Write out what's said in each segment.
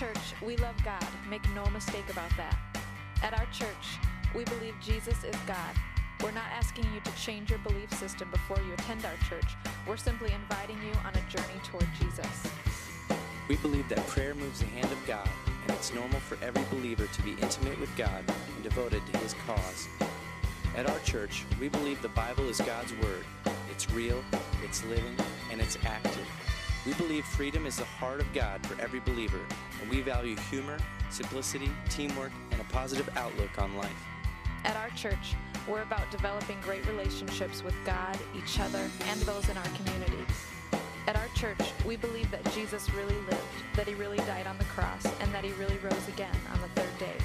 church, we love God. Make no mistake about that. At our church, we believe Jesus is God. We're not asking you to change your belief system before you attend our church. We're simply inviting you on a journey toward Jesus. We believe that prayer moves the hand of God, and it's normal for every believer to be intimate with God and devoted to His cause. At our church, we believe the Bible is God's Word. It's real, it's living, and it's active. We believe freedom is the heart of God for every believer, and we value humor, simplicity, teamwork, and a positive outlook on life. At our church, we're about developing great relationships with God, each other, and those in our community. At our church, we believe that Jesus really lived, that he really died on the cross, and that he really rose again on the third day.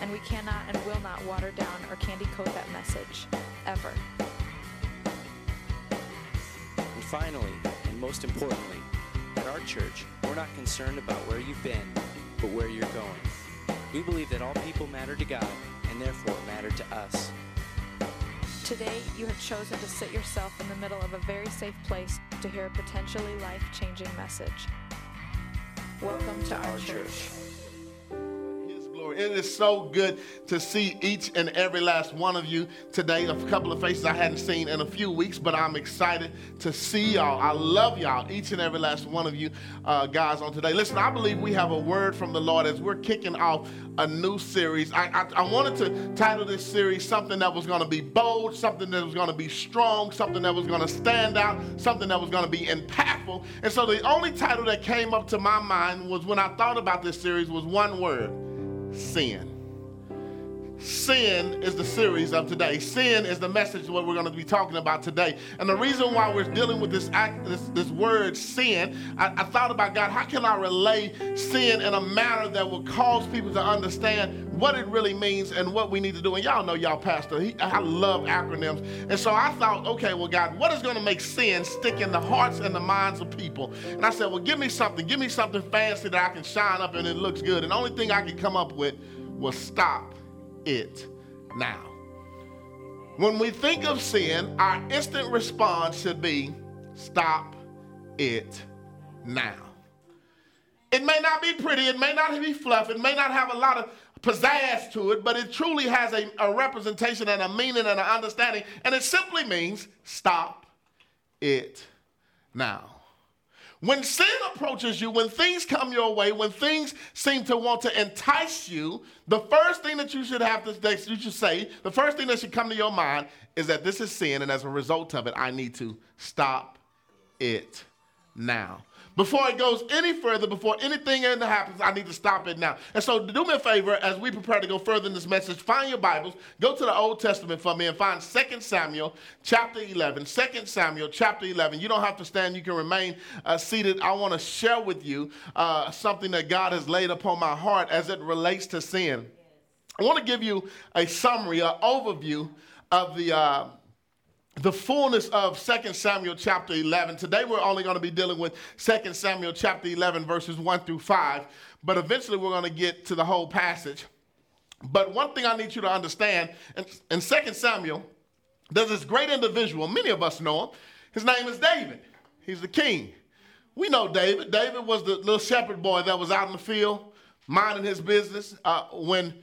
And we cannot and will not water down or candy coat that message, ever. And finally, and most importantly, at our church, we're not concerned about where you've been, but where you're going. We believe that all people matter to God, and therefore matter to us. Today, you have chosen to sit yourself in the middle of a very safe place to hear a potentially life changing message. Welcome to our church. His glory. It is so good to see each and every last one of you today. A couple of faces I hadn't seen in a few weeks, but I'm excited to see y'all. I love y'all, each and every last one of you uh, guys on today. Listen, I believe we have a word from the Lord as we're kicking off a new series. I, I, I wanted to title this series something that was going to be bold, something that was going to be strong, something that was going to stand out, something that was going to be impactful. And so the only title that came up to my mind was when I thought about this series was one word sin. Sin is the series of today. Sin is the message what we're going to be talking about today. And the reason why we're dealing with this act, this, this word sin, I, I thought about God, how can I relay sin in a manner that will cause people to understand what it really means and what we need to do? And y'all know y'all pastor, he, I love acronyms. And so I thought, okay, well, God, what is going to make sin stick in the hearts and the minds of people? And I said, well, give me something. Give me something fancy that I can shine up and it looks good. And the only thing I could come up with was stop it now. When we think of sin, our instant response should be stop it now. It may not be pretty, it may not be fluff, it may not have a lot of pizzazz to it, but it truly has a, a representation and a meaning and an understanding, and it simply means stop it now. When sin approaches you, when things come your way, when things seem to want to entice you, the first thing that you should have to that you should say, the first thing that should come to your mind is that this is sin, and as a result of it, I need to stop it now. Before it goes any further, before anything happens, I need to stop it now. And so, do me a favor as we prepare to go further in this message. Find your Bibles, go to the Old Testament for me, and find 2 Samuel chapter 11. 2 Samuel chapter 11. You don't have to stand, you can remain uh, seated. I want to share with you uh, something that God has laid upon my heart as it relates to sin. I want to give you a summary, an overview of the. Uh, the fullness of 2 Samuel chapter 11. Today we're only going to be dealing with 2 Samuel chapter 11, verses 1 through 5, but eventually we're going to get to the whole passage. But one thing I need you to understand in, in 2 Samuel, there's this great individual, many of us know him. His name is David, he's the king. We know David. David was the little shepherd boy that was out in the field minding his business uh, when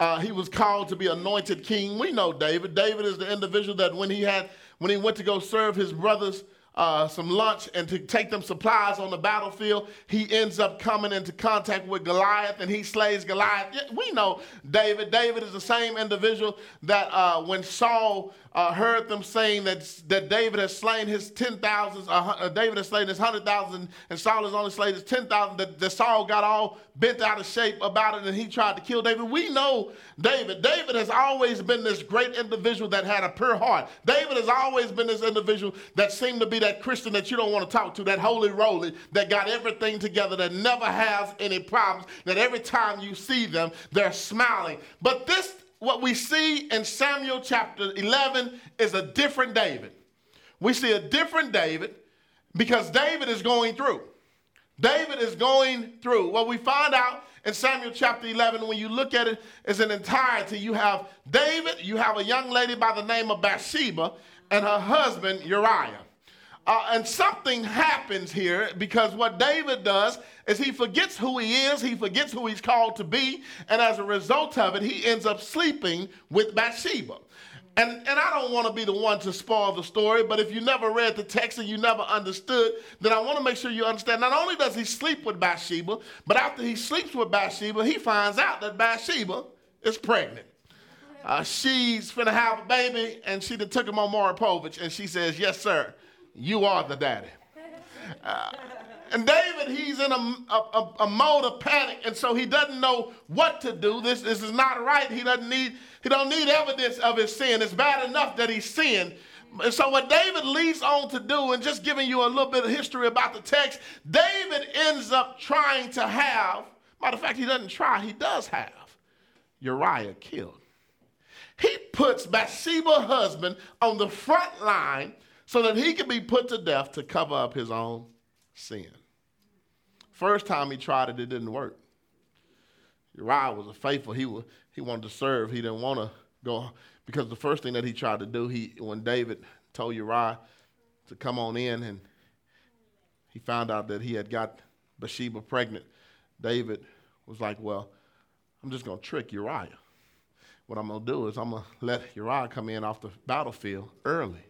uh, he was called to be anointed king. We know David. David is the individual that when he had when he went to go serve his brothers uh, some lunch and to take them supplies on the battlefield, he ends up coming into contact with Goliath and he slays Goliath. We know David. David is the same individual that uh, when Saul uh, heard them saying that, that David has slain his 10,000, uh, David has slain his 100,000, and Saul has only slain his 10,000, that, that Saul got all bent out of shape about it and he tried to kill David. We know David. David has always been this great individual that had a pure heart. David has always been this individual that seemed to be that Christian that you don't want to talk to, that holy roly, that got everything together, that never has any problems, that every time you see them, they're smiling. But this what we see in Samuel chapter 11 is a different David. We see a different David because David is going through. David is going through. What we find out in Samuel chapter 11, when you look at it as an entirety, you have David, you have a young lady by the name of Bathsheba, and her husband Uriah. Uh, and something happens here because what David does is he forgets who he is, he forgets who he's called to be, and as a result of it, he ends up sleeping with Bathsheba. And, and I don't want to be the one to spoil the story, but if you never read the text and you never understood, then I want to make sure you understand. Not only does he sleep with Bathsheba, but after he sleeps with Bathsheba, he finds out that Bathsheba is pregnant. Uh, she's finna have a baby, and she took him on Maury and she says, Yes, sir. You are the daddy. Uh, and David, he's in a, a, a, mode of panic, and so he doesn't know what to do. This, this is not right. He doesn't need he don't need evidence of his sin. It's bad enough that he sinned. And so what David leads on to do, and just giving you a little bit of history about the text, David ends up trying to have, matter of fact, he doesn't try, he does have Uriah killed. He puts Bathsheba's husband on the front line so that he could be put to death to cover up his own sin. First time he tried it, it didn't work. Uriah was a faithful. He, was, he wanted to serve. He didn't want to go because the first thing that he tried to do, he when David told Uriah to come on in and he found out that he had got Bathsheba pregnant, David was like, Well, I'm just going to trick Uriah. What I'm going to do is I'm going to let Uriah come in off the battlefield early.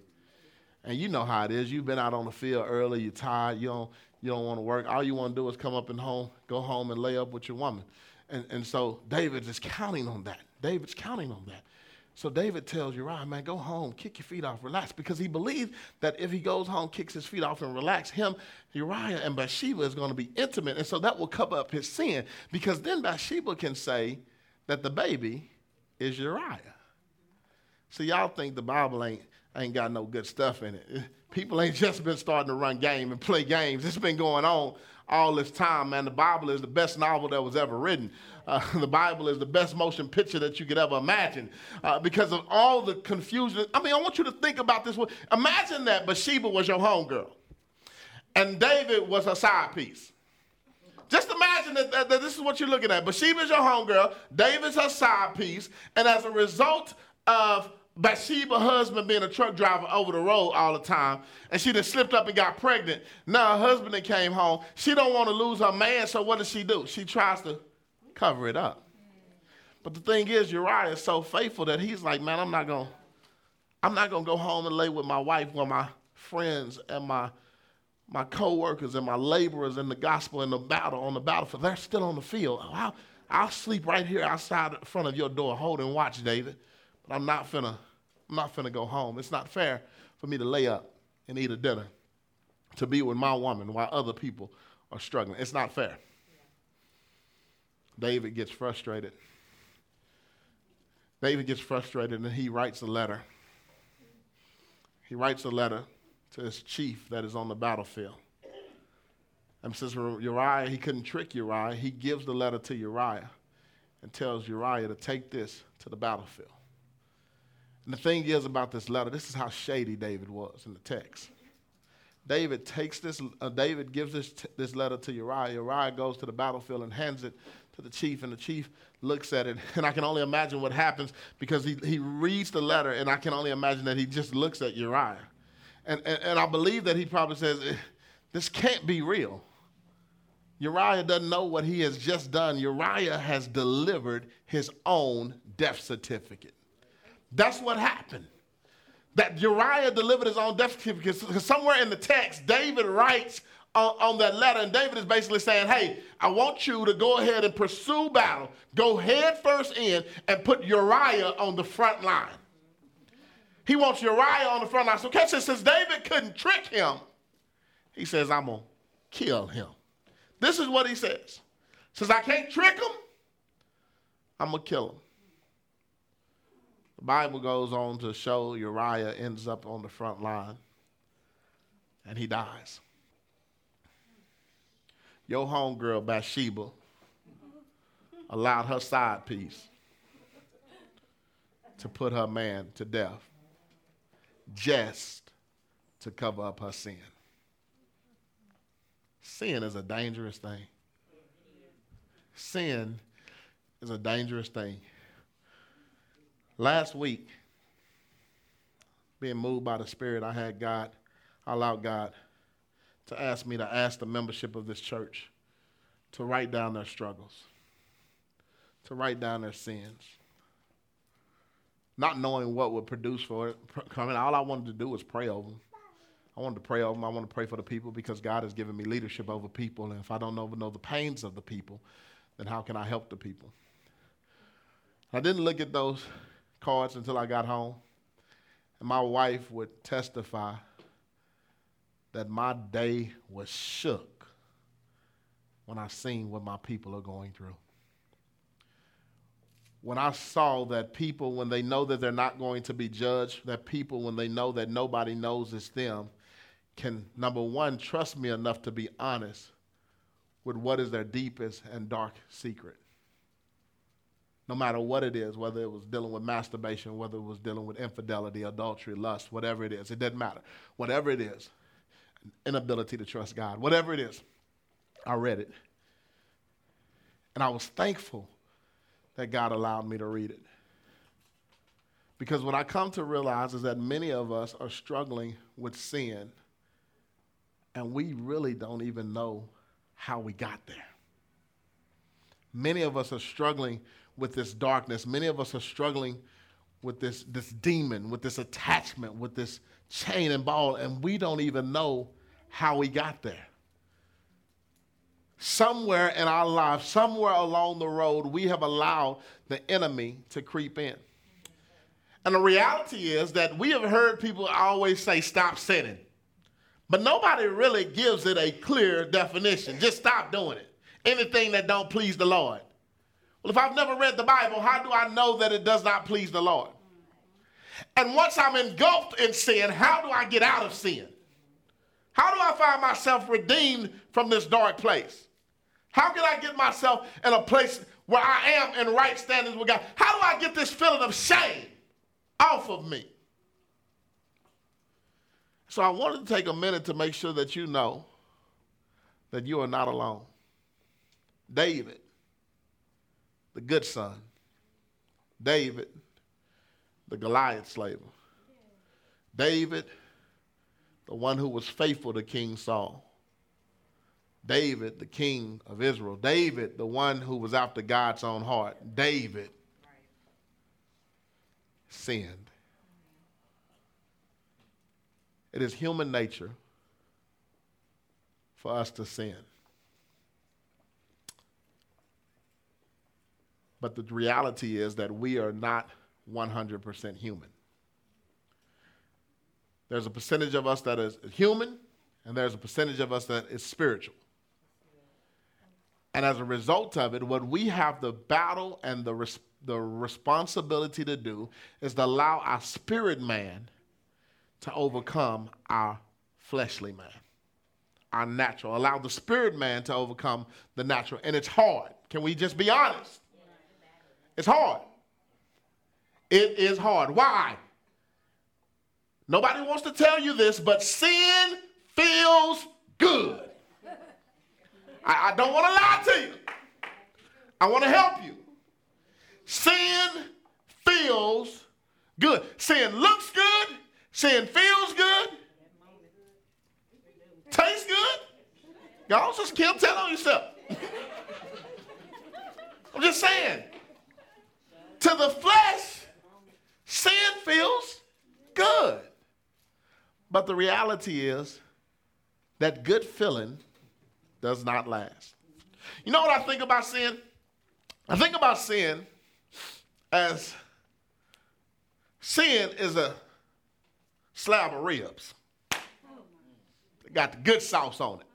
And you know how it is. You've been out on the field early, you're tired, you don't, you don't want to work. All you want to do is come up and home, go home and lay up with your woman. And, and so David is counting on that. David's counting on that. So David tells Uriah, man, go home, kick your feet off, relax, because he believed that if he goes home, kicks his feet off, and relax, him, Uriah, and Bathsheba is going to be intimate, and so that will cover up his sin, because then Bathsheba can say that the baby is Uriah. So y'all think the Bible ain't ain't got no good stuff in it. People ain't just been starting to run game and play games. It's been going on all this time, man. The Bible is the best novel that was ever written. Uh, the Bible is the best motion picture that you could ever imagine uh, because of all the confusion. I mean, I want you to think about this. Imagine that Bathsheba was your homegirl and David was her side piece. Just imagine that, that, that this is what you're looking at. Bathsheba's your homegirl, David's her side piece, and as a result of Bathsheba husband being a truck driver over the road all the time, and she just slipped up and got pregnant. Now her husband then came home. She don't want to lose her man, so what does she do? She tries to cover it up. But the thing is, Uriah is so faithful that he's like, man, I'm not gonna, I'm not gonna go home and lay with my wife while my friends and my my co-workers and my laborers in the gospel in the battle on the battlefield, they're still on the field. I'll, I'll sleep right here outside in front of your door, holding watch, David. But I'm not finna I'm not finna go home. It's not fair for me to lay up and eat a dinner to be with my woman while other people are struggling. It's not fair. David gets frustrated. David gets frustrated and he writes a letter. He writes a letter to his chief that is on the battlefield. And since Uriah, he couldn't trick Uriah, he gives the letter to Uriah and tells Uriah to take this to the battlefield. And the thing is about this letter, this is how shady David was in the text. David takes this, uh, David gives this, t- this letter to Uriah. Uriah goes to the battlefield and hands it to the chief, and the chief looks at it. And I can only imagine what happens because he, he reads the letter, and I can only imagine that he just looks at Uriah. And, and, and I believe that he probably says, eh, This can't be real. Uriah doesn't know what he has just done. Uriah has delivered his own death certificate. That's what happened. That Uriah delivered his own death certificate. Because somewhere in the text, David writes on, on, that letter, and David is basically saying, Hey, I want you to go ahead and pursue battle. Go head first in and put Uriah on the front line. He wants Uriah on the front line. So catch this, since David couldn't trick him, he says, I'm going to kill him. This is what he says. Says, I can't trick him, I'm going to kill him. The Bible goes on to show Uriah ends up on the front line and he dies. Your homegirl Bathsheba allowed her side piece to put her man to death just to cover up her sin. Sin is a dangerous thing. Sin is a dangerous thing. Last week, being moved by the Spirit, I had God, I allowed God to ask me to ask the membership of this church to write down their struggles, to write down their sins. Not knowing what would produce for it coming, all I wanted to do was pray over them. I wanted to pray over them. I want to pray for the people because God has given me leadership over people. And if I don't know, know the pains of the people, then how can I help the people? I didn't look at those cards until I got home. And my wife would testify that my day was shook when I seen what my people are going through. When I saw that people, when they know that they're not going to be judged, that people, when they know that nobody knows it's them, can, number one, trust me enough to be honest with what is their deepest and dark secret no matter what it is, whether it was dealing with masturbation, whether it was dealing with infidelity, adultery, lust, whatever it is, it doesn't matter. Whatever it is, inability to trust God, whatever it is, I read it. And I was thankful that God allowed me to read it. Because what I come to realize is that many of us are struggling with sin, and we really don't even know how we got there. Many of us are struggling with this darkness. Many of us are struggling with this, this demon, with this attachment, with this chain and ball, and we don't even know how we got there. Somewhere in our life, somewhere along the road, we have allowed the enemy to creep in. And the reality is that we have heard people always say, stop sinning. But nobody really gives it a clear definition. Just stop doing it. Anything that don't please the Lord. Well, if I've never read the Bible, how do I know that it does not please the Lord? And once I'm engulfed in sin, how do I get out of sin? How do I find myself redeemed from this dark place? How can I get myself in a place where I am in right standings with God? How do I get this feeling of shame off of me? So I wanted to take a minute to make sure that you know that you are not alone. David the good son. David, the Goliath slaver. David, the one who was faithful to King Saul. David, the king of Israel. David, the one who was after God's own heart. David sinned. It is human nature for us to sin. But the reality is that we are not 100% human. There's a percentage of us that is human, and there's a percentage of us that is spiritual. And as a result of it, what we have the battle and the, res- the responsibility to do is to allow our spirit man to overcome our fleshly man, our natural. Allow the spirit man to overcome the natural. And it's hard. Can we just be honest? It's hard. It is hard. Why? Nobody wants to tell you this, but sin feels good. I, I don't want to lie to you. I want to help you. Sin feels good. Sin looks good. Sin feels good. Tastes good. Y'all just keep telling yourself. I'm just saying to the flesh, sin feels good. But the reality is that good feeling does not last. You know what I think about sin? I think about sin as sin is a slab of ribs. It got the good sauce on it.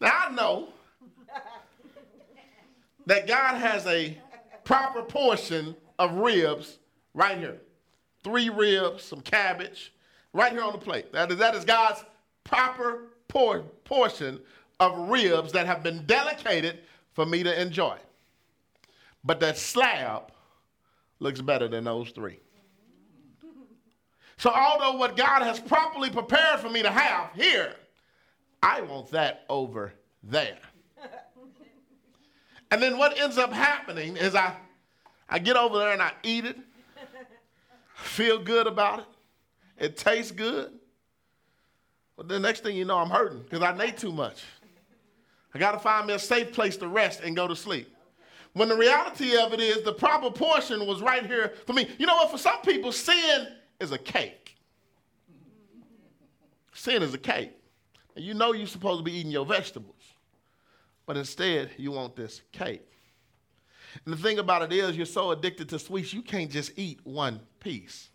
Now I know that God has a proper portion of ribs right here. Three ribs, some cabbage, right here on the plate. That is, that is God's proper por- portion of ribs that have been dedicated for me to enjoy. But that slab looks better than those three. So, although what God has properly prepared for me to have here, I want that over there. And then what ends up happening is I, I get over there and I eat it, feel good about it, it tastes good, But the next thing you know, I'm hurting because I ate too much. I got to find me a safe place to rest and go to sleep. When the reality of it is, the proper portion was right here for me. You know what? For some people, sin is a cake. Sin is a cake. And you know you're supposed to be eating your vegetables, but instead, you want this cake. And the thing about it is, you're so addicted to sweets, you can't just eat one piece.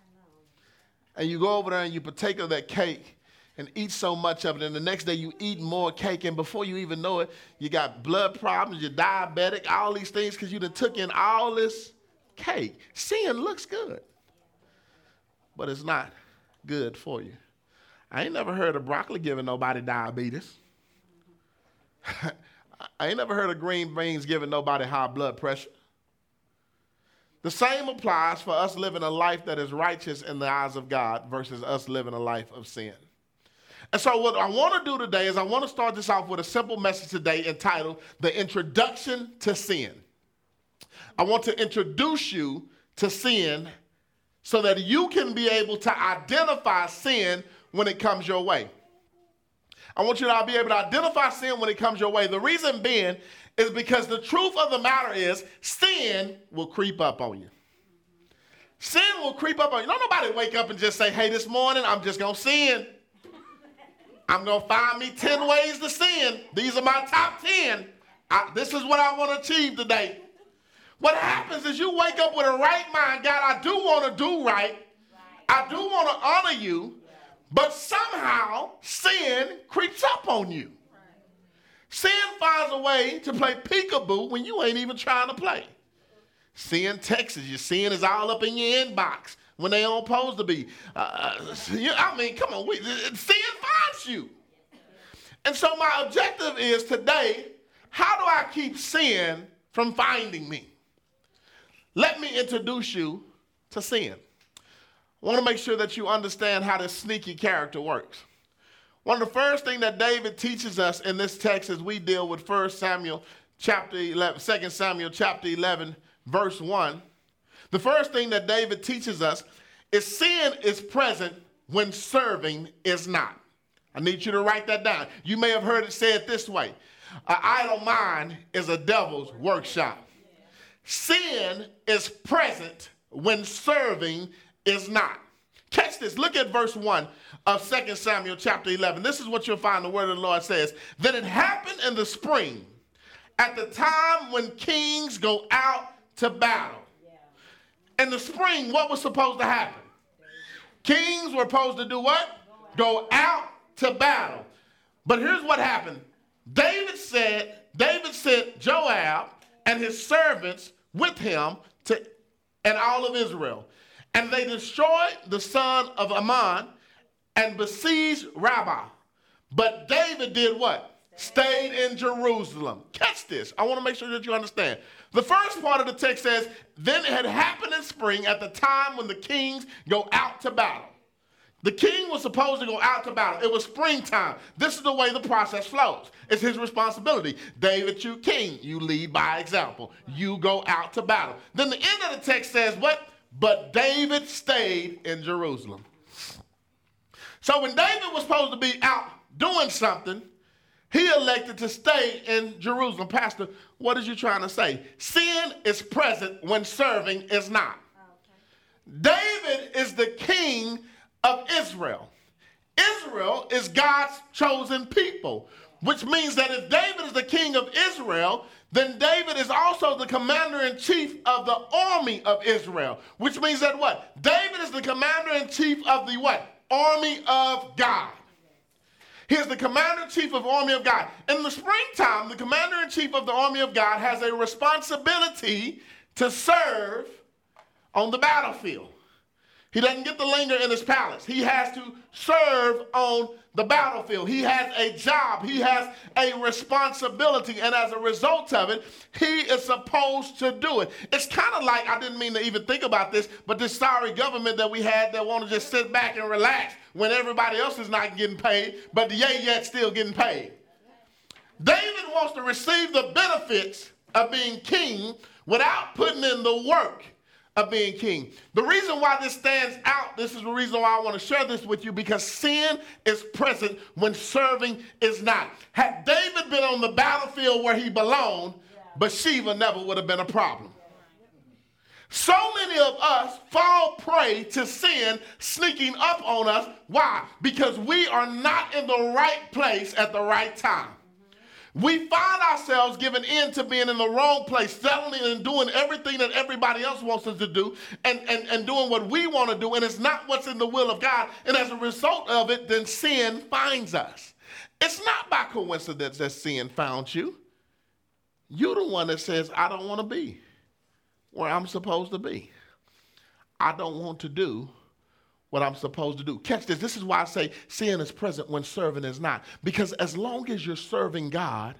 And you go over there and you partake of that cake and eat so much of it, and the next day you eat more cake, and before you even know it, you got blood problems, you're diabetic, all these things because you done took in all this cake. Sin looks good, but it's not good for you. I ain't never heard of broccoli giving nobody diabetes. I ain't never heard of green beans giving nobody high blood pressure. The same applies for us living a life that is righteous in the eyes of God versus us living a life of sin. And so, what I want to do today is I want to start this off with a simple message today entitled The Introduction to Sin. I want to introduce you to sin so that you can be able to identify sin when it comes your way. I want you to be able to identify sin when it comes your way. The reason being is because the truth of the matter is sin will creep up on you. Sin will creep up on you. Don't nobody wake up and just say, hey, this morning I'm just going to sin. I'm going to find me 10 ways to sin. These are my top 10. I, this is what I want to achieve today. What happens is you wake up with a right mind. God, I do want to do right. I do want to honor you. But somehow sin creeps up on you. Sin finds a way to play peekaboo when you ain't even trying to play. Sin texts you. Sin is all up in your inbox when they don't supposed to be. Uh, I mean, come on, we, sin finds you. And so my objective is today, how do I keep sin from finding me? Let me introduce you to sin. I want to make sure that you understand how this sneaky character works. One of the first things that David teaches us in this text as we deal with 1 Samuel chapter 11, 2 Samuel chapter 11, verse 1. The first thing that David teaches us is sin is present when serving is not. I need you to write that down. You may have heard it said this way An idle mind is a devil's workshop. Sin is present when serving is not. Catch this. Look at verse 1 of 2 Samuel chapter 11. This is what you'll find the word of the Lord says. That it happened in the spring, at the time when kings go out to battle. In the spring, what was supposed to happen? Kings were supposed to do what? Go out to battle. But here's what happened. David said, David sent Joab and his servants with him to and all of Israel. And they destroyed the son of Ammon and besieged Rabbah. But David did what? Stayed in Jerusalem. Catch this. I want to make sure that you understand. The first part of the text says, Then it had happened in spring at the time when the kings go out to battle. The king was supposed to go out to battle. It was springtime. This is the way the process flows. It's his responsibility. David, you king, you lead by example. You go out to battle. Then the end of the text says, What? But David stayed in Jerusalem. So when David was supposed to be out doing something, he elected to stay in Jerusalem. Pastor, what is you trying to say? Sin is present when serving is not. David is the king of Israel. Israel is God's chosen people, which means that if David is the king of Israel, then David is also the commander in chief of the army of Israel, which means that what? David is the commander in chief of the what? Army of God. He is the commander in chief of the army of God. In the springtime, the commander in chief of the army of God has a responsibility to serve on the battlefield. He doesn't get to linger in his palace. He has to serve on the battlefield. He has a job. He has a responsibility. And as a result of it, he is supposed to do it. It's kind of like, I didn't mean to even think about this, but this sorry government that we had that want to just sit back and relax when everybody else is not getting paid, but the yay yet still getting paid. David wants to receive the benefits of being king without putting in the work of being king. The reason why this stands out, this is the reason why I want to share this with you, because sin is present when serving is not. Had David been on the battlefield where he belonged, Bathsheba never would have been a problem. So many of us fall prey to sin sneaking up on us. Why? Because we are not in the right place at the right time. We find ourselves giving in to being in the wrong place, settling and doing everything that everybody else wants us to do and, and, and doing what we want to do, and it's not what's in the will of God. And as a result of it, then sin finds us. It's not by coincidence that sin found you. You're the one that says, I don't want to be where I'm supposed to be. I don't want to do what I'm supposed to do. Catch this. This is why I say sin is present when serving is not. Because as long as you're serving God,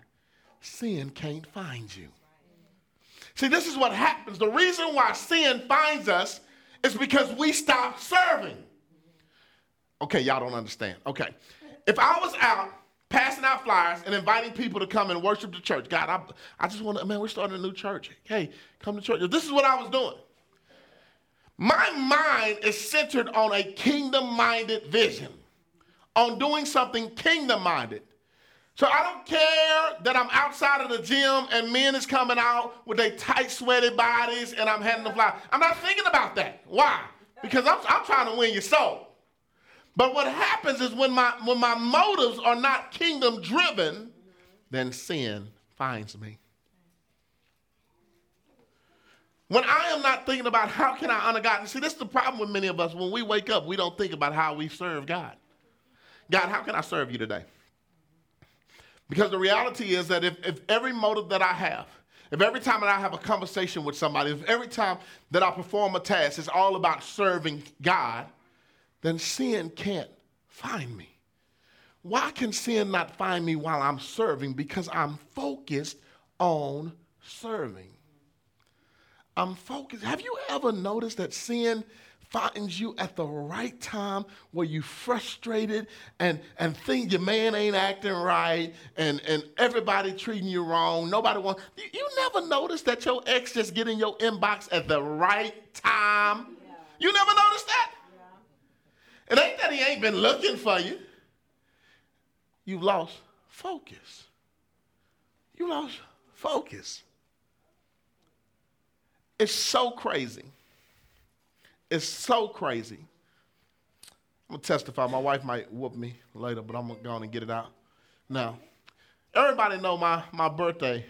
sin can't find you. See, this is what happens. The reason why sin finds us is because we stop serving. Okay, y'all don't understand. Okay. If I was out passing out flyers and inviting people to come and worship the church, God, I, I just want to, man, we're starting a new church. Hey, come to church. This is what I was doing. My mind is centered on a kingdom minded vision, on doing something kingdom minded. So I don't care that I'm outside of the gym and men is coming out with their tight, sweaty bodies and I'm handing the fly. I'm not thinking about that. Why? Because I'm, I'm trying to win your soul. But what happens is when my, when my motives are not kingdom driven, then sin finds me. When I am not thinking about how can I honor God, and see, this is the problem with many of us. When we wake up, we don't think about how we serve God. God, how can I serve you today? Because the reality is that if, if every motive that I have, if every time that I have a conversation with somebody, if every time that I perform a task is all about serving God, then sin can't find me. Why can sin not find me while I'm serving? Because I'm focused on serving. I'm focused. Have you ever noticed that sin finds you at the right time where you're frustrated and, and think your man ain't acting right and, and everybody treating you wrong. Nobody wants you, you never notice that your ex just get in your inbox at the right time. Yeah. You never noticed that? Yeah. It ain't that he ain't been looking for you. You've lost focus. You lost focus. It's so crazy. It's so crazy. I'm gonna testify. My wife might whoop me later, but I'm gonna go on and get it out. Now, everybody know my, my birthday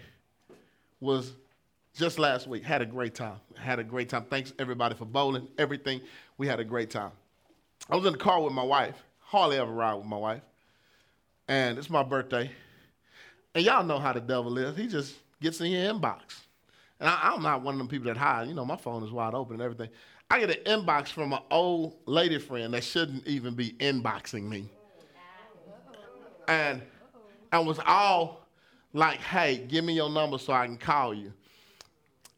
was just last week. Had a great time. Had a great time. Thanks everybody for bowling, everything. We had a great time. I was in the car with my wife. Hardly ever ride with my wife. And it's my birthday. And y'all know how the devil is. He just gets in your inbox. And I, am not one of them people that hide. You know, my phone is wide open and everything. I get an inbox from an old lady friend that shouldn't even be inboxing me. And and was all like, hey, give me your number so I can call you.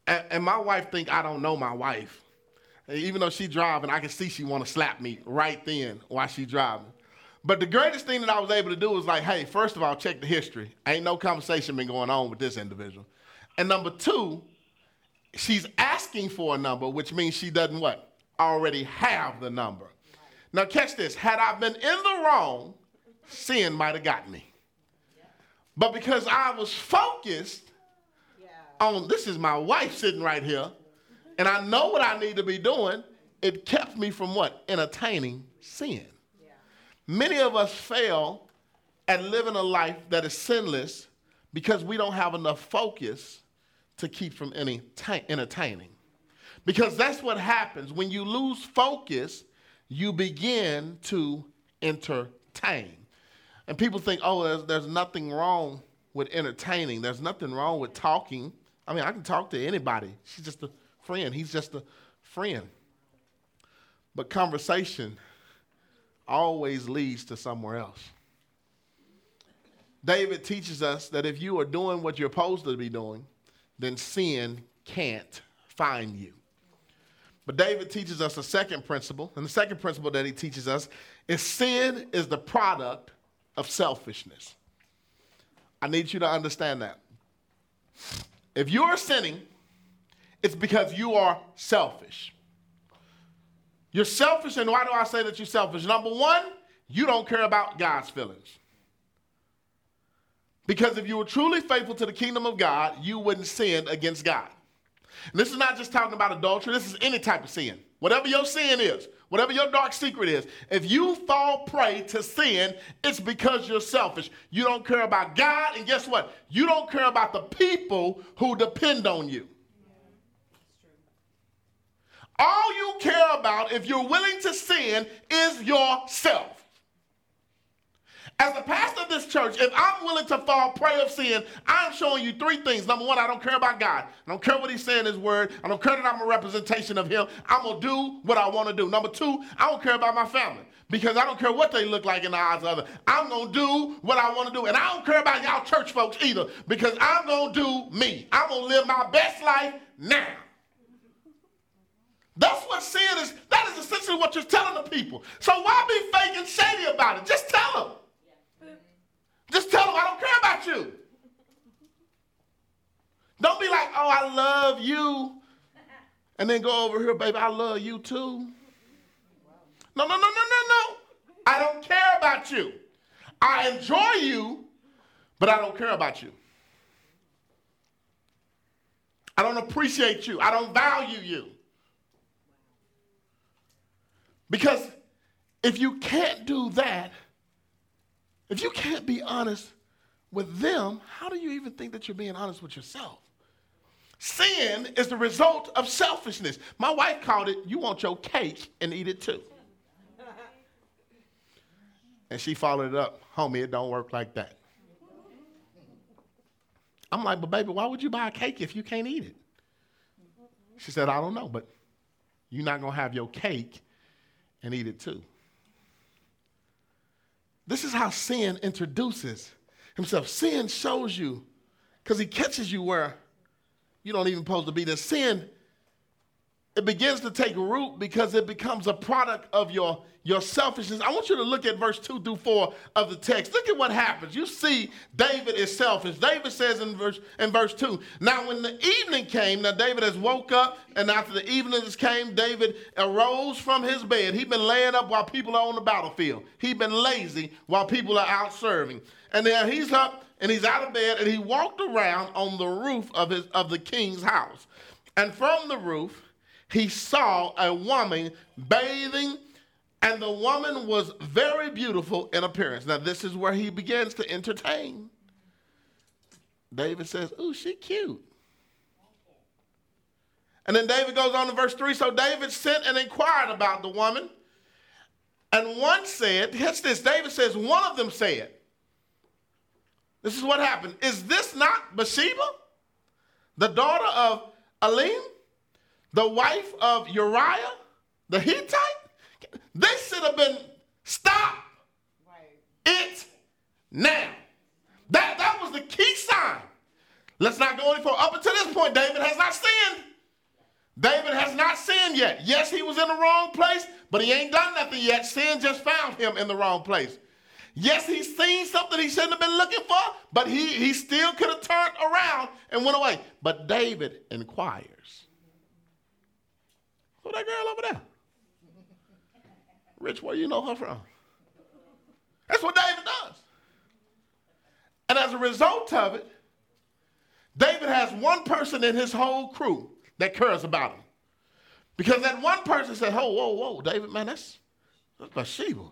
And, and my wife think I don't know my wife. even though she driving, I can see she want to slap me right then while she driving. But the greatest thing that I was able to do was like, hey, first of all, check the history. Ain't no conversation been going on with this individual. And number two, she's asking for a number, which means she doesn't what? Already have the number. Now, catch this. Had I been in the wrong, sin might have got me. But because I was focused on this is my wife sitting right here, and I know what I need to be doing, it kept me from what? Entertaining sin. Many of us fail at living a life that is sinless because we don't have enough focus to keep from any entertaining. Because that's what happens. When you lose focus, you begin to entertain. And people think, oh, there's, there's nothing wrong with entertaining. There's nothing wrong with talking. I mean, I can talk to anybody. She's just a friend. He's just a friend. But conversation always leads to somewhere else. David teaches us that if you are doing what you're supposed to be doing, then sin can't find you. But David teaches us a second principle, and the second principle that he teaches us is sin is the product of selfishness. I need you to understand that. If you're sinning, it's because you are selfish. You're selfish, and why do I say that you're selfish? Number one, you don't care about God's feelings. Because if you were truly faithful to the kingdom of God, you wouldn't sin against God. And this is not just talking about adultery, this is any type of sin. Whatever your sin is, whatever your dark secret is, if you fall prey to sin, it's because you're selfish. You don't care about God, and guess what? You don't care about the people who depend on you. All you care about, if you're willing to sin, is yourself. As the pastor of this church, if I'm willing to fall prey of sin, I'm showing you three things. Number one, I don't care about God. I don't care what he's saying in his word. I don't care that I'm a representation of him. I'm going to do what I want to do. Number two, I don't care about my family because I don't care what they look like in the eyes of others. I'm going to do what I want to do. And I don't care about y'all church folks either because I'm going to do me. I'm going to live my best life now. That's what sin is. That is essentially what you're telling the people. So why be fake and shady about it? Just tell them. Just tell them I don't care about you. Don't be like, oh, I love you. And then go over here, baby, I love you too. No, no, no, no, no, no. I don't care about you. I enjoy you, but I don't care about you. I don't appreciate you. I don't value you. Because if you can't do that, if you can't be honest with them, how do you even think that you're being honest with yourself? Sin is the result of selfishness. My wife called it, you want your cake and eat it too. And she followed it up, homie, it don't work like that. I'm like, but baby, why would you buy a cake if you can't eat it? She said, I don't know, but you're not going to have your cake and eat it too. This is how sin introduces himself. Sin shows you, because he catches you where you don't even supposed to be. The sin, it begins to take root because it becomes a product of your your selfishness. I want you to look at verse 2 through 4 of the text. Look at what happens. You see, David is selfish. David says in verse, in verse 2 Now, when the evening came, now David has woke up, and after the evening came, David arose from his bed. He'd been laying up while people are on the battlefield, he'd been lazy while people are out serving. And now he's up and he's out of bed and he walked around on the roof of, his, of the king's house. And from the roof, he saw a woman bathing and the woman was very beautiful in appearance. Now, this is where he begins to entertain. David says, Ooh, she cute. And then David goes on to verse 3. So David sent and inquired about the woman. And one said, Catch this. David says, One of them said, This is what happened. Is this not Bathsheba, the daughter of Eliam, the wife of Uriah the Hittite? this should have been stop right. it now. That, that was the key sign. Let's not go any further. Up until this point, David has not sinned. David has not sinned yet. Yes, he was in the wrong place, but he ain't done nothing yet. Sin just found him in the wrong place. Yes, he's seen something he shouldn't have been looking for, but he, he still could have turned around and went away. But David inquires. Who that girl over there? Rich, where you know her from? That's what David does. And as a result of it, David has one person in his whole crew that cares about him. Because that one person said, Whoa, whoa, whoa, David, man, that's, that's Bathsheba.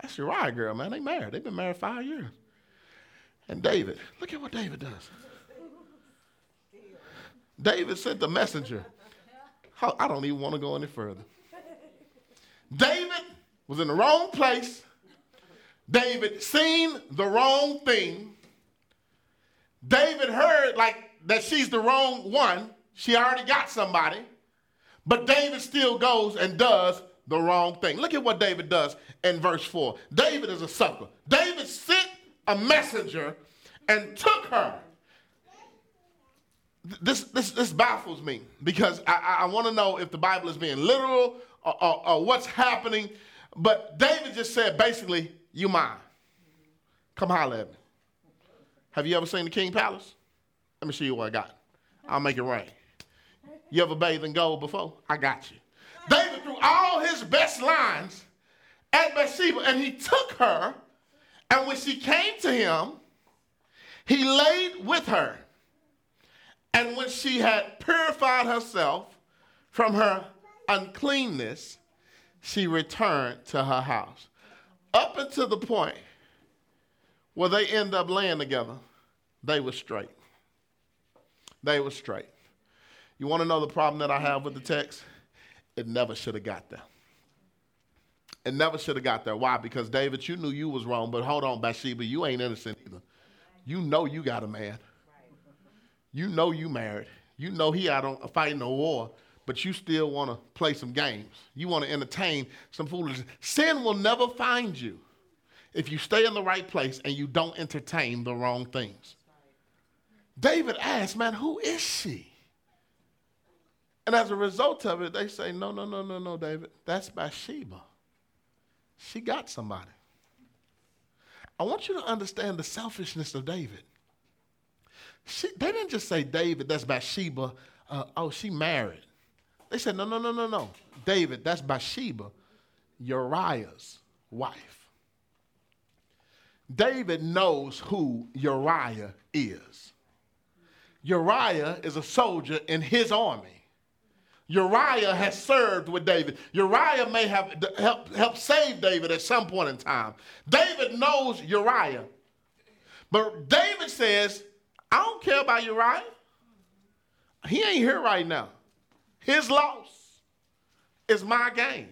That's Uriah girl, man. They married. They've been married five years. And David, look at what David does. David sent the messenger. I don't even want to go any further. David was in the wrong place. David seen the wrong thing. David heard like that she's the wrong one. She already got somebody. But David still goes and does the wrong thing. Look at what David does in verse 4. David is a sucker. David sent a messenger and took her. This, this, this baffles me because I, I want to know if the Bible is being literal or, or, or what's happening. But David just said basically, you mine. Come holler at me. Have you ever seen the King Palace? Let me show you what I got. I'll make it rain. You ever bathed in gold before? I got you. David threw all his best lines at Bathsheba, and he took her, and when she came to him, he laid with her. And when she had purified herself from her uncleanness, she returned to her house. Up until the point where they end up laying together, they were straight. They were straight. You want to know the problem that I have with the text? It never should have got there. It never should have got there. Why? Because David, you knew you was wrong, but hold on, Bathsheba, you ain't innocent either. You know you got a man. You know you married. You know he out on fighting a war, but you still want to play some games. You want to entertain some foolishness. Sin will never find you if you stay in the right place and you don't entertain the wrong things. David asked, man, who is she? And as a result of it, they say, no, no, no, no, no, David, that's Bathsheba. She got somebody. I want you to understand the selfishness of David. She, they didn't just say, David, that's Bathsheba. Uh, oh, she married. They said, no, no, no, no, no. David, that's Bathsheba, Uriah's wife. David knows who Uriah is. Uriah is a soldier in his army. Uriah has served with David. Uriah may have helped, helped save David at some point in time. David knows Uriah. But David says, I don't care about Uriah. He ain't here right now. His loss is my gain.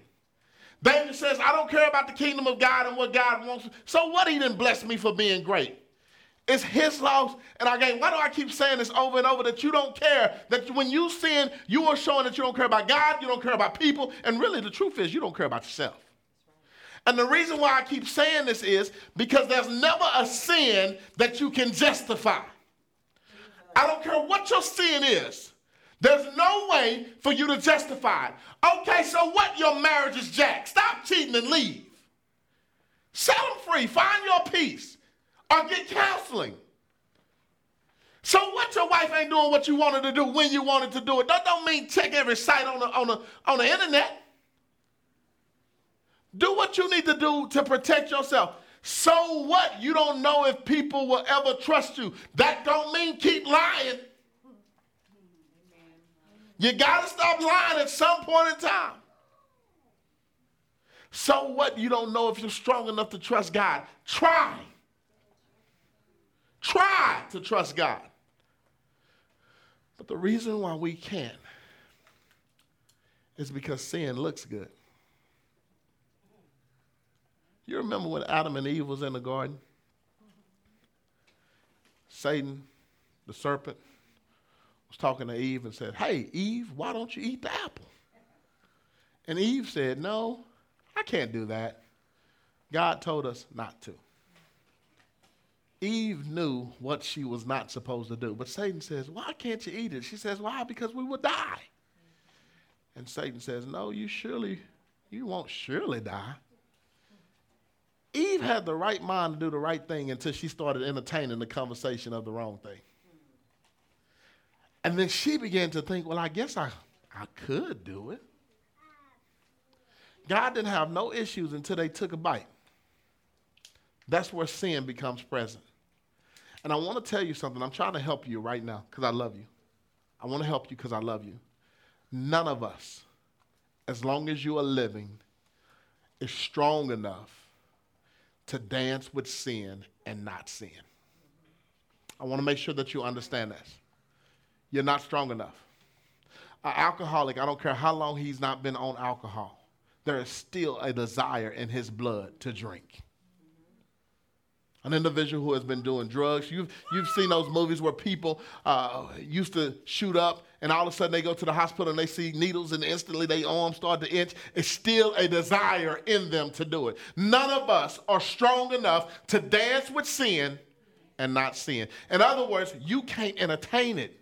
David says, I don't care about the kingdom of God and what God wants. So what he didn't bless me for being great? It's his loss and our gain. Why do I keep saying this over and over that you don't care? That when you sin, you are showing that you don't care about God, you don't care about people, and really the truth is you don't care about yourself. And the reason why I keep saying this is because there's never a sin that you can justify. I don't care what your sin is. There's no way for you to justify it. Okay, so what? Your marriage is jacked. Stop cheating and leave. Set them free. Find your peace or get counseling. So what your wife ain't doing what you wanted to do when you wanted to do it. That don't mean check every site on the, on the, on the internet. Do what you need to do to protect yourself. So what? You don't know if people will ever trust you. That don't mean keep lying. You got to stop lying at some point in time. So what? You don't know if you're strong enough to trust God. Try. Try to trust God. But the reason why we can't is because sin looks good. You remember when Adam and Eve was in the garden? Satan, the serpent, was talking to Eve and said, Hey, Eve, why don't you eat the apple? And Eve said, No, I can't do that. God told us not to. Eve knew what she was not supposed to do. But Satan says, Why can't you eat it? She says, Why? Because we will die. And Satan says, No, you surely, you won't surely die. Eve had the right mind to do the right thing until she started entertaining the conversation of the wrong thing. And then she began to think, well, I guess I, I could do it. God didn't have no issues until they took a bite. That's where sin becomes present. And I want to tell you something. I'm trying to help you right now because I love you. I want to help you because I love you. None of us, as long as you are living, is strong enough to dance with sin and not sin. I want to make sure that you understand this. You're not strong enough. An alcoholic, I don't care how long he's not been on alcohol, there is still a desire in his blood to drink an individual who has been doing drugs. You've, you've seen those movies where people uh, used to shoot up and all of a sudden they go to the hospital and they see needles and instantly their arms start to itch. It's still a desire in them to do it. None of us are strong enough to dance with sin and not sin. In other words, you can't entertain it.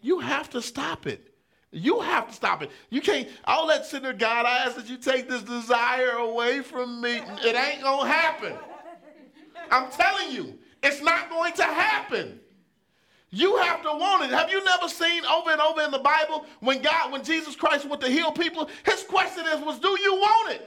You have to stop it. You have to stop it. You can't, that sitting there, God, I ask that you take this desire away from me. It ain't to happen. I'm telling you, it's not going to happen. You have to want it. Have you never seen over and over in the Bible when God, when Jesus Christ went to heal people, his question is, was do you want it?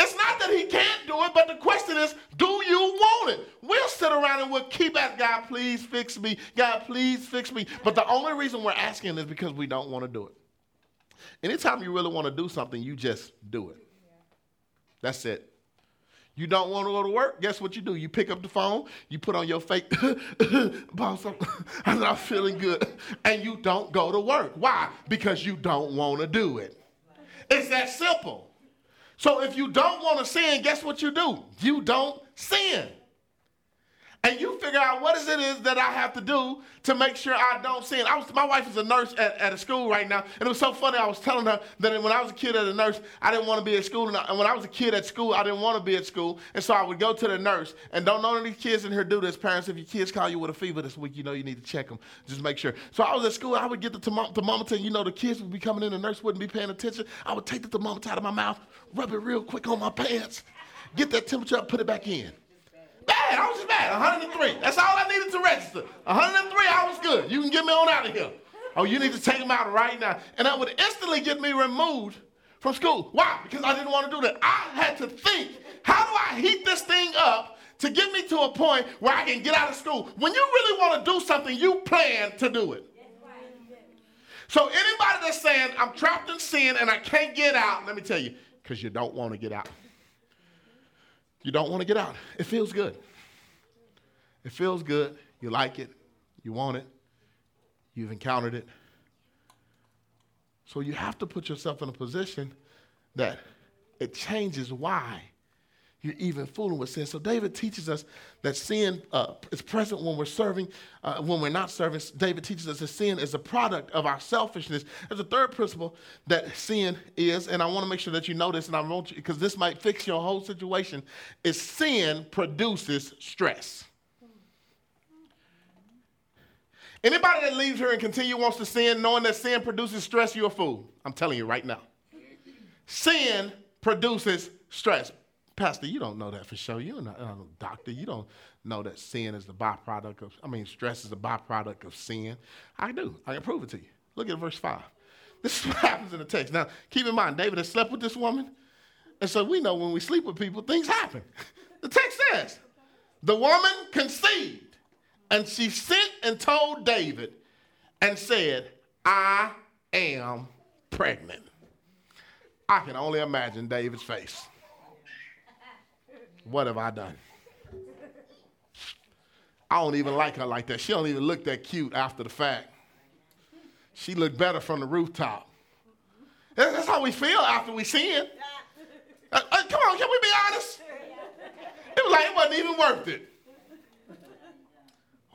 It's not that he can't do it, but the question is, do you want it? We'll sit around and we'll keep asking, God, please fix me. God, please fix me. But the only reason we're asking is because we don't want to do it. Anytime you really want to do something, you just do it. That's it. You don't want to go to work? Guess what you do? You pick up the phone, you put on your fake, boss, I'm not feeling good, and you don't go to work. Why? Because you don't want to do it. It's that simple. So if you don't want to sin, guess what you do? You don't sin and you figure out what is it is that I have to do to make sure I don't sin. I was, my wife is a nurse at, at a school right now, and it was so funny. I was telling her that when I was a kid at a nurse, I didn't want to be at school, and, I, and when I was a kid at school, I didn't want to be at school, and so I would go to the nurse. And don't know any kids in here do this, parents. If your kids call you with a fever this week, you know you need to check them. Just make sure. So I was at school. I would get the thermometer, and you know the kids would be coming in, the nurse wouldn't be paying attention. I would take the thermometer out of my mouth, rub it real quick on my pants, get that temperature up, put it back in. Bad. I was just bad. 103. That's all I needed to register. 103, I was good. You can get me on out of here. Oh, you need to take them out right now. And that would instantly get me removed from school. Why? Because I didn't want to do that. I had to think, how do I heat this thing up to get me to a point where I can get out of school? When you really want to do something, you plan to do it. So anybody that's saying, I'm trapped in sin and I can't get out, let me tell you, because you don't want to get out. You don't want to get out. It feels good. It feels good. You like it. You want it. You've encountered it. So you have to put yourself in a position that it changes why you're even fooling with sin. So David teaches us that sin uh, is present when we're serving, uh, when we're not serving. David teaches us that sin is a product of our selfishness. There's a third principle that sin is, and I want to make sure that you know this, and I want you because this might fix your whole situation. Is sin produces stress. Anybody that leaves here and continue wants to sin, knowing that sin produces stress, you're a fool. I'm telling you right now. Sin produces stress. Pastor, you don't know that for sure. You're not a doctor. You don't know that sin is the byproduct of, I mean, stress is a byproduct of sin. I do. I can prove it to you. Look at verse 5. This is what happens in the text. Now, keep in mind, David has slept with this woman. And so we know when we sleep with people, things happen. The text says, the woman conceived, and she sent and told David and said, I am pregnant. I can only imagine David's face. What have I done? I don't even like her like that. She don't even look that cute after the fact. She looked better from the rooftop. That's how we feel after we sin. Uh, uh, come on, can we be honest? It was like it wasn't even worth it.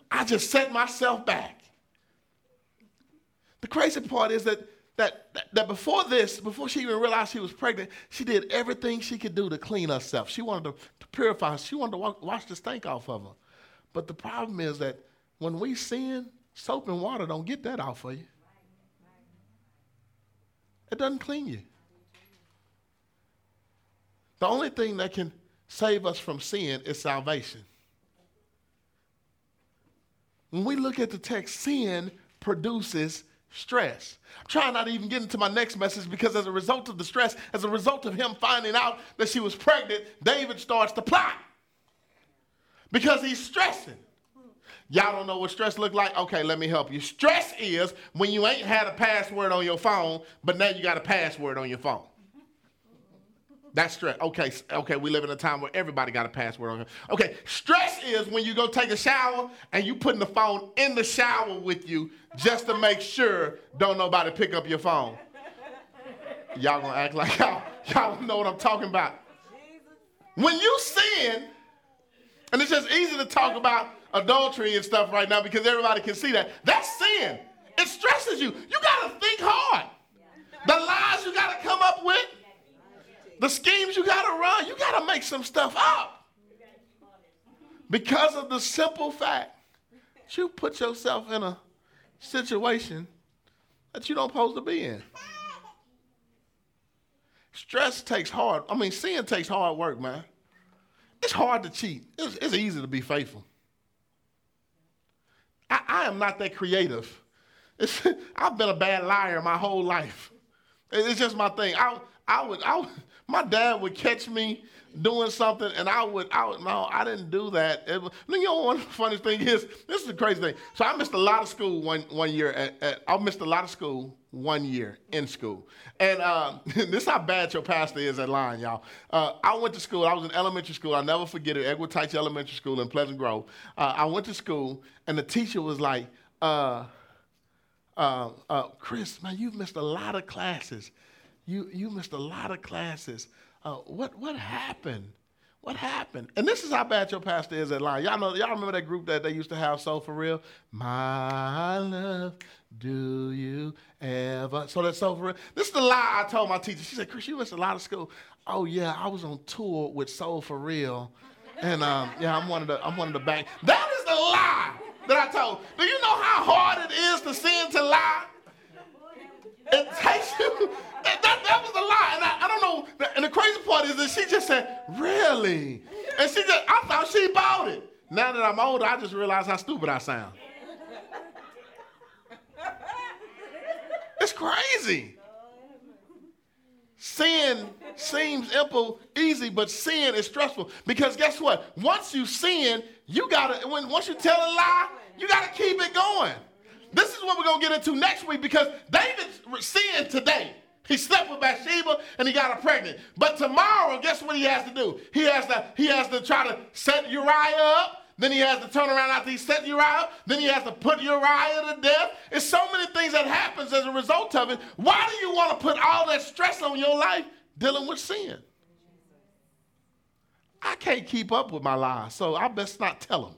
I just set myself back. The crazy part is that that, that, before this, before she even realized she was pregnant, she did everything she could do to clean herself. She wanted to, to purify. She wanted to wash the stink off of her. But the problem is that when we sin, soap and water don't get that off of you. It doesn't clean you. The only thing that can save us from sin is salvation. When we look at the text, sin produces stress. I'm trying not to even get into my next message because as a result of the stress, as a result of him finding out that she was pregnant, David starts to plot because he's stressing. Y'all don't know what stress look like? Okay, let me help you. Stress is when you ain't had a password on your phone, but now you got a password on your phone. That's stress. Okay, okay, we live in a time where everybody got a password on. Okay, stress is when you go take a shower and you putting the phone in the shower with you just to make sure don't nobody pick up your phone. Y'all gonna act like y'all, y'all know what I'm talking about. When you sin, and it's just easy to talk about adultery and stuff right now because everybody can see that. That's sin. It stresses you. You gotta think hard. The lies you gotta come up with the schemes you got to run, you got to make some stuff up. Because of the simple fact that you put yourself in a situation that you don't supposed to be in. Stress takes hard, I mean, sin takes hard work, man. It's hard to cheat. It's, it's easy to be faithful. I, I am not that creative. It's, I've been a bad liar my whole life. It's just my thing. I, I would, I would, my dad would catch me doing something, and I would, I would, no, I didn't do that. It, you know, one funny thing is, this is the crazy thing. So I missed a lot of school one one year. At, at, I missed a lot of school one year in school, and um, this is how bad your pastor is at lying, y'all. Uh, I went to school. I was in elementary school. I'll never forget it. Edward Titche Elementary School in Pleasant Grove. Uh, I went to school, and the teacher was like. Uh, uh, uh, Chris, man, you've missed a lot of classes. You, you missed a lot of classes. Uh, what, what happened? What happened? And this is how bad your pastor is at lying. Y'all know, y'all remember that group that they used to have, Soul for Real? My love, do you ever? So that's Soul for Real. This is the lie I told my teacher. She said, Chris, you missed a lot of school. Oh yeah, I was on tour with Soul for Real. And um, yeah, I'm one of the I'm one of the back. That is the lie that I told. Do you know how hard it is to sin to lie? It takes you. That, was a lie. And I, I don't know. And the crazy part is that she just said, Really? And she just, I thought she bought it. Now that I'm older, I just realize how stupid I sound. It's crazy. Sin seems simple, easy, but sin is stressful. Because guess what? Once you sin, you gotta, when once you tell a lie, you gotta keep it going. This is what we're gonna get into next week because David sinned today. He slept with Bathsheba and he got her pregnant. But tomorrow, guess what he has to do? He has to, he has to try to set Uriah up. Then he has to turn around after he set Uriah up. Then he has to put Uriah to death. It's so many things that happens as a result of it. Why do you want to put all that stress on your life dealing with sin? I can't keep up with my lies, so I best not tell them.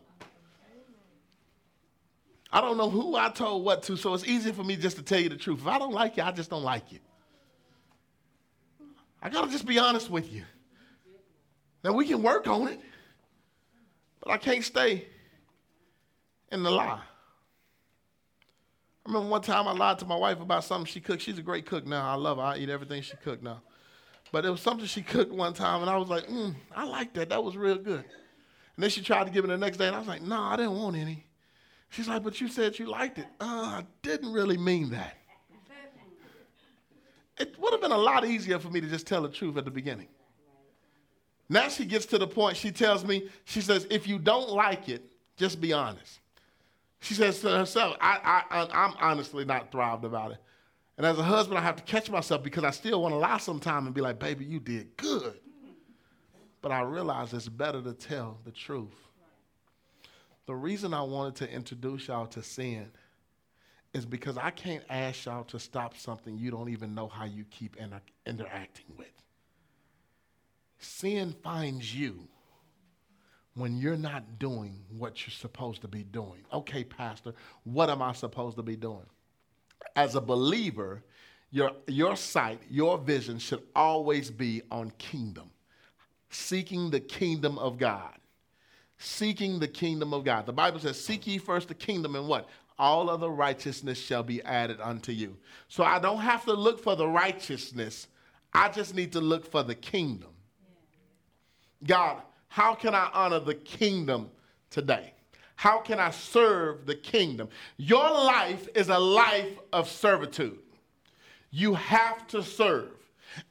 I don't know who I told what to, so it's easy for me just to tell you the truth. If I don't like you, I just don't like you. I gotta just be honest with you. Now we can work on it. But I can't stay in the lie. I remember one time I lied to my wife about something she cooked. She's a great cook now. I love her. I eat everything she cooked now. But it was something she cooked one time, and I was like, mm, I like that. That was real good. And then she tried to give me the next day, and I was like, no, I didn't want any. She's like, but you said you liked it. Uh, I didn't really mean that. It would have been a lot easier for me to just tell the truth at the beginning. Now she gets to the point, she tells me, she says, if you don't like it, just be honest. She says to herself, I, I, I'm honestly not thrived about it. And as a husband, I have to catch myself because I still want to lie sometime and be like, baby, you did good. But I realize it's better to tell the truth. The reason I wanted to introduce y'all to sin is because I can't ask y'all to stop something you don't even know how you keep inter- interacting with. Sin finds you when you're not doing what you're supposed to be doing. Okay, Pastor, what am I supposed to be doing? As a believer, your, your sight, your vision should always be on kingdom, seeking the kingdom of God. Seeking the kingdom of God. The Bible says, Seek ye first the kingdom, and what? All other righteousness shall be added unto you. So I don't have to look for the righteousness, I just need to look for the kingdom. God, how can I honor the kingdom today? How can I serve the kingdom? Your life is a life of servitude. You have to serve.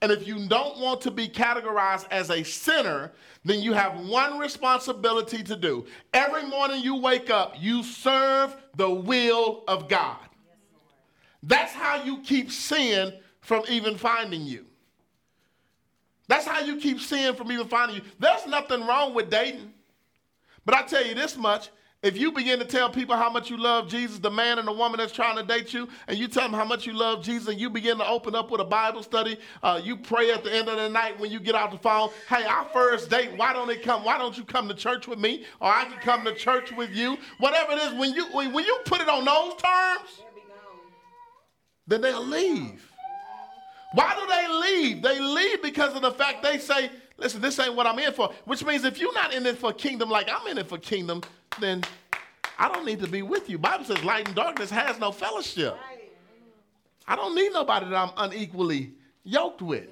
And if you don't want to be categorized as a sinner, then you have one responsibility to do. Every morning you wake up, you serve the will of God. That's how you keep sin from even finding you. That's how you keep sin from even finding you. There's nothing wrong with dating. But I tell you this much if you begin to tell people how much you love Jesus, the man and the woman that's trying to date you, and you tell them how much you love Jesus, and you begin to open up with a Bible study, uh, you pray at the end of the night when you get out the phone, hey, our first date, why don't it come? Why don't you come to church with me? Or I can come to church with you. Whatever it is, when you when you put it on those terms, then they'll leave. Why do they leave? They leave because of the fact they say, listen, this ain't what I'm in for. Which means if you're not in it for kingdom like I'm in it for kingdom, then I don't need to be with you. Bible says light and darkness has no fellowship. I don't need nobody that I'm unequally yoked with.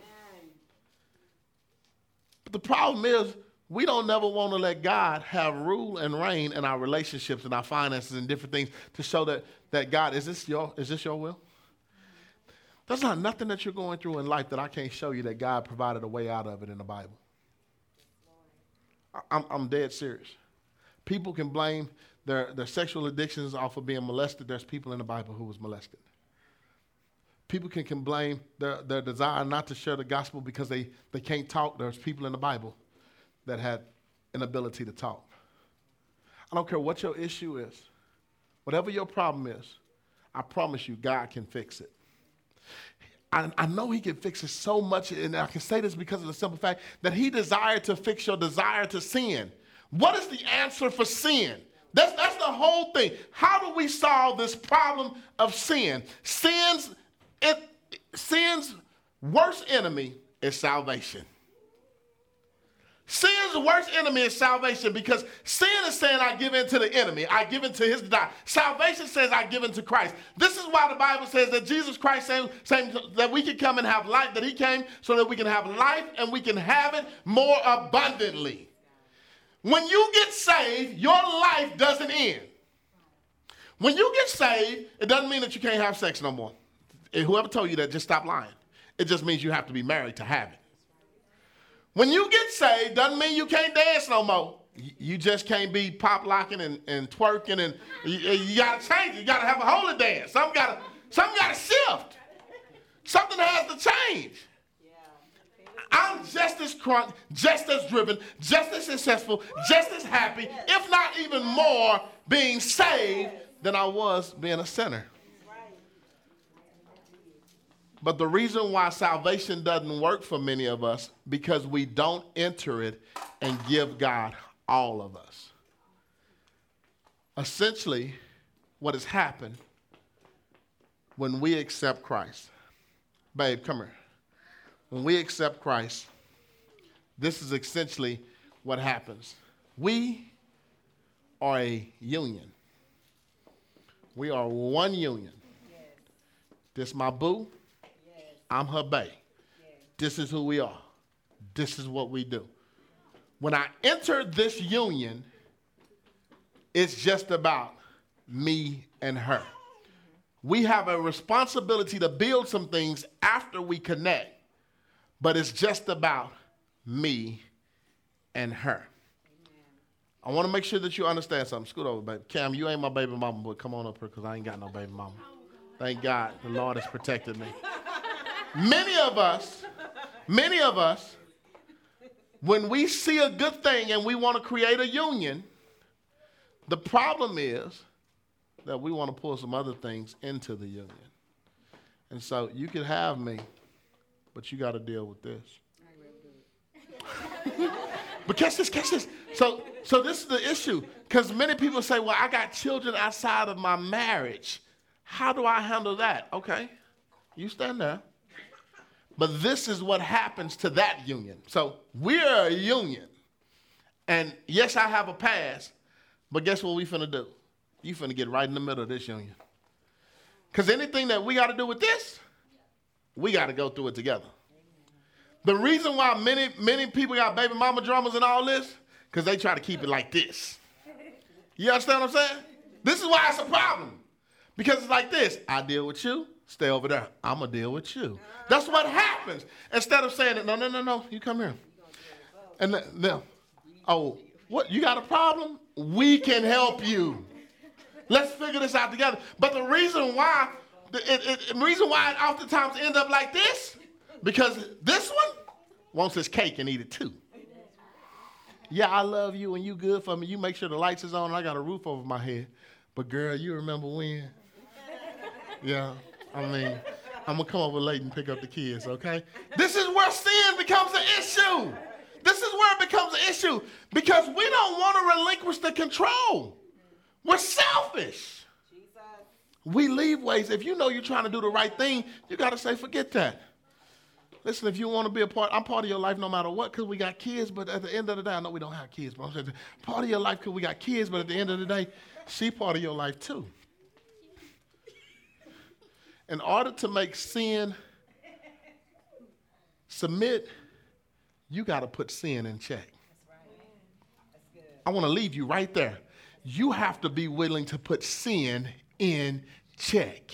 But the problem is we don't never want to let God have rule and reign in our relationships and our finances and different things to show that, that God, is this your is this your will? There's not nothing that you're going through in life that I can't show you that God provided a way out of it in the Bible. I'm, I'm dead serious. People can blame their, their sexual addictions off of being molested. There's people in the Bible who was molested. People can, can blame their, their desire not to share the gospel because they, they can't talk. There's people in the Bible that had an ability to talk. I don't care what your issue is, whatever your problem is, I promise you, God can fix it. I, I, know he can fix it so much, and I can say this because of the simple fact that he desired to fix your desire to sin. What is the answer for sin? That's, that's the whole thing. How do we solve this problem of sin? Sin's, it, sin's worst enemy is salvation. Sin's worst enemy is salvation because sin is saying, I give in to the enemy. I give in to his desire. Salvation says, I give in to Christ. This is why the Bible says that Jesus Christ saying that we can come and have life, that he came so that we can have life and we can have it more abundantly. When you get saved, your life doesn't end. When you get saved, it doesn't mean that you can't have sex no more. And whoever told you that, just stop lying. It just means you have to be married to have it. When you get saved, doesn't mean you can't dance no more. You just can't be pop locking and, and twerking, and you, you gotta change. You gotta have a holy dance. Something gotta, something gotta shift. Something has to change. I'm just as crunk, just as driven, just as successful, just as happy, if not even more, being saved than I was being a sinner. But the reason why salvation doesn't work for many of us because we don't enter it and give God all of us. Essentially, what has happened when we accept Christ. Babe, come here. When we accept Christ, this is essentially what happens. We are a union. We are one union. Yes. This my boo. I'm her bae. This is who we are. This is what we do. When I enter this union, it's just about me and her. We have a responsibility to build some things after we connect, but it's just about me and her. I want to make sure that you understand something. Scoot over, baby. Cam, you ain't my baby mama, but come on up here because I ain't got no baby mama. Thank God the Lord has protected me. Many of us, many of us, when we see a good thing and we want to create a union, the problem is that we want to pull some other things into the union. And so you could have me, but you got to deal with this. but catch this, catch this. So, so this is the issue. Because many people say, well, I got children outside of my marriage. How do I handle that? Okay, you stand there. But this is what happens to that union. So we're a union. And yes, I have a past, but guess what we finna do? You finna get right in the middle of this union. Because anything that we got to do with this, we got to go through it together. The reason why many, many people got baby mama dramas and all this, because they try to keep it like this. You understand what I'm saying? This is why it's a problem. Because it's like this I deal with you, Stay over there. I'm going to deal with you. That's what happens. Instead of saying, no, no, no, no, you come here. And then, oh, what? You got a problem? We can help you. Let's figure this out together. But the reason why, it, it, the reason why it oftentimes end up like this, because this one wants his cake and eat it too. Yeah, I love you and you good for me. You make sure the lights is on and I got a roof over my head. But girl, you remember when? Yeah. I mean, I'm gonna come over late and pick up the kids, okay? This is where sin becomes an issue. This is where it becomes an issue because we don't want to relinquish the control. We're selfish. We leave ways. If you know you're trying to do the right thing, you got to say, forget that. Listen, if you want to be a part, I'm part of your life no matter what because we got kids, but at the end of the day, I know we don't have kids, but I'm saying part of your life because we got kids, but at the end of the day, she part of your life too in order to make sin submit, you got to put sin in check. I want to leave you right there. You have to be willing to put sin in check.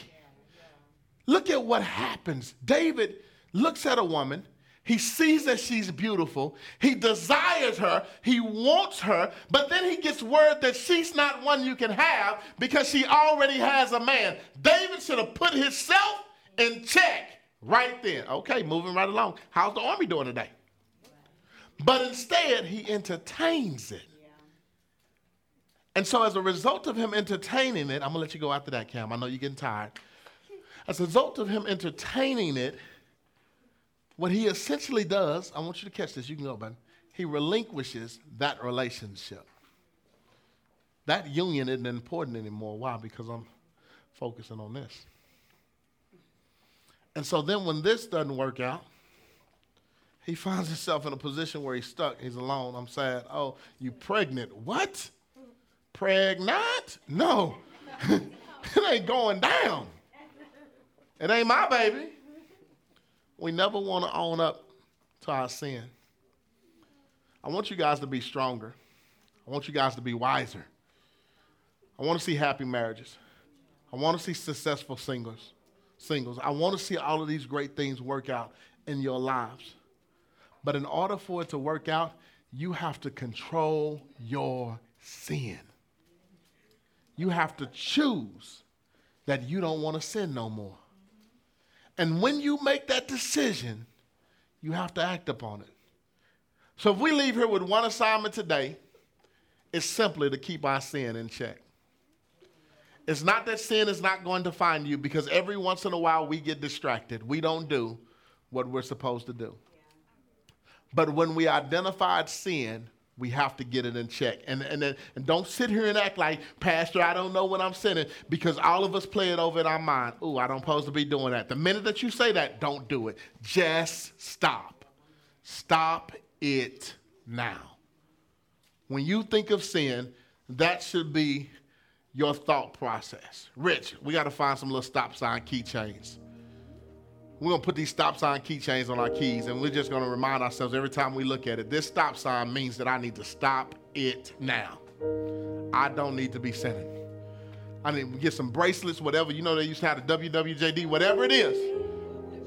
Look at what happens. David looks at a woman. He sees that she's beautiful. He desires her. He wants her. But then he gets word that she's not one you can have because she already has a man. David should have put himself in check right then. Okay, moving right along. How's the army doing today? But instead, he entertains it. And so, as a result of him entertaining it, I'm gonna let you go after that, Cam. I know you're getting tired. As a result of him entertaining it, what he essentially does, I want you to catch this, you can go, man. He relinquishes that relationship. That union isn't important anymore. Why? Because I'm focusing on this. And so then when this doesn't work out, he finds himself in a position where he's stuck. He's alone. I'm sad. Oh, you pregnant. What? Pregnant? No. it ain't going down. It ain't my baby. We never want to own up to our sin. I want you guys to be stronger. I want you guys to be wiser. I want to see happy marriages. I want to see successful singles. Singles. I want to see all of these great things work out in your lives. But in order for it to work out, you have to control your sin. You have to choose that you don't want to sin no more. And when you make that decision, you have to act upon it. So if we leave here with one assignment today, it's simply to keep our sin in check. It's not that sin is not going to find you because every once in a while we get distracted. We don't do what we're supposed to do. But when we identified sin, we have to get it in check. And, and, and don't sit here and act like, Pastor, I don't know what I'm sinning, because all of us play it over in our mind. Ooh, I don't supposed to be doing that. The minute that you say that, don't do it. Just stop. Stop it now. When you think of sin, that should be your thought process. Rich, we got to find some little stop sign keychains. We're going to put these stop sign keychains on our keys, and we're just going to remind ourselves every time we look at it this stop sign means that I need to stop it now. I don't need to be sinning. I need to get some bracelets, whatever. You know, they used to have the WWJD, whatever it is.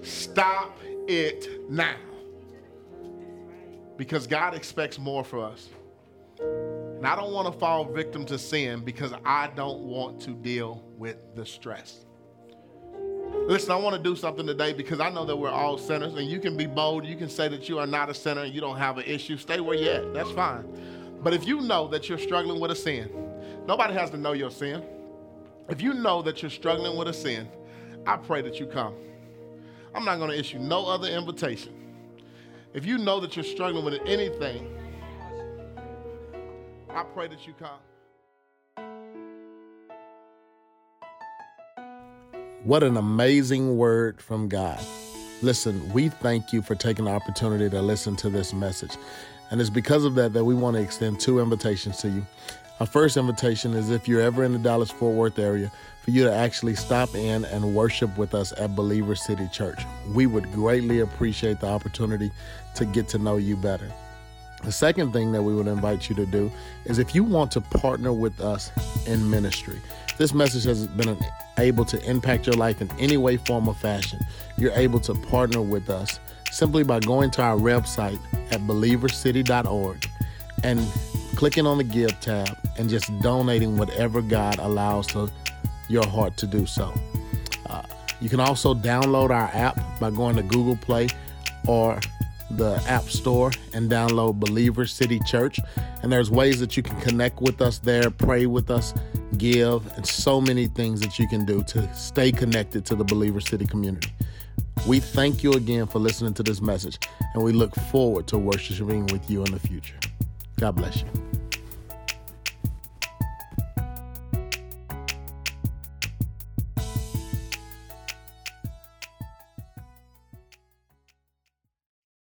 Stop it now. Because God expects more for us. And I don't want to fall victim to sin because I don't want to deal with the stress. Listen, I want to do something today because I know that we're all sinners, and you can be bold. You can say that you are not a sinner and you don't have an issue. Stay where you're at. That's fine. But if you know that you're struggling with a sin, nobody has to know your sin. If you know that you're struggling with a sin, I pray that you come. I'm not going to issue no other invitation. If you know that you're struggling with anything, I pray that you come. What an amazing word from God. Listen, we thank you for taking the opportunity to listen to this message. And it's because of that that we want to extend two invitations to you. Our first invitation is if you're ever in the Dallas Fort Worth area, for you to actually stop in and worship with us at Believer City Church. We would greatly appreciate the opportunity to get to know you better. The second thing that we would invite you to do is if you want to partner with us in ministry, this message has been able to impact your life in any way, form, or fashion. You're able to partner with us simply by going to our website at believercity.org and clicking on the Give tab and just donating whatever God allows to your heart to do so. Uh, you can also download our app by going to Google Play or the App Store and download Believer City Church. And there's ways that you can connect with us there, pray with us, give, and so many things that you can do to stay connected to the Believer City community. We thank you again for listening to this message, and we look forward to worshiping with you in the future. God bless you.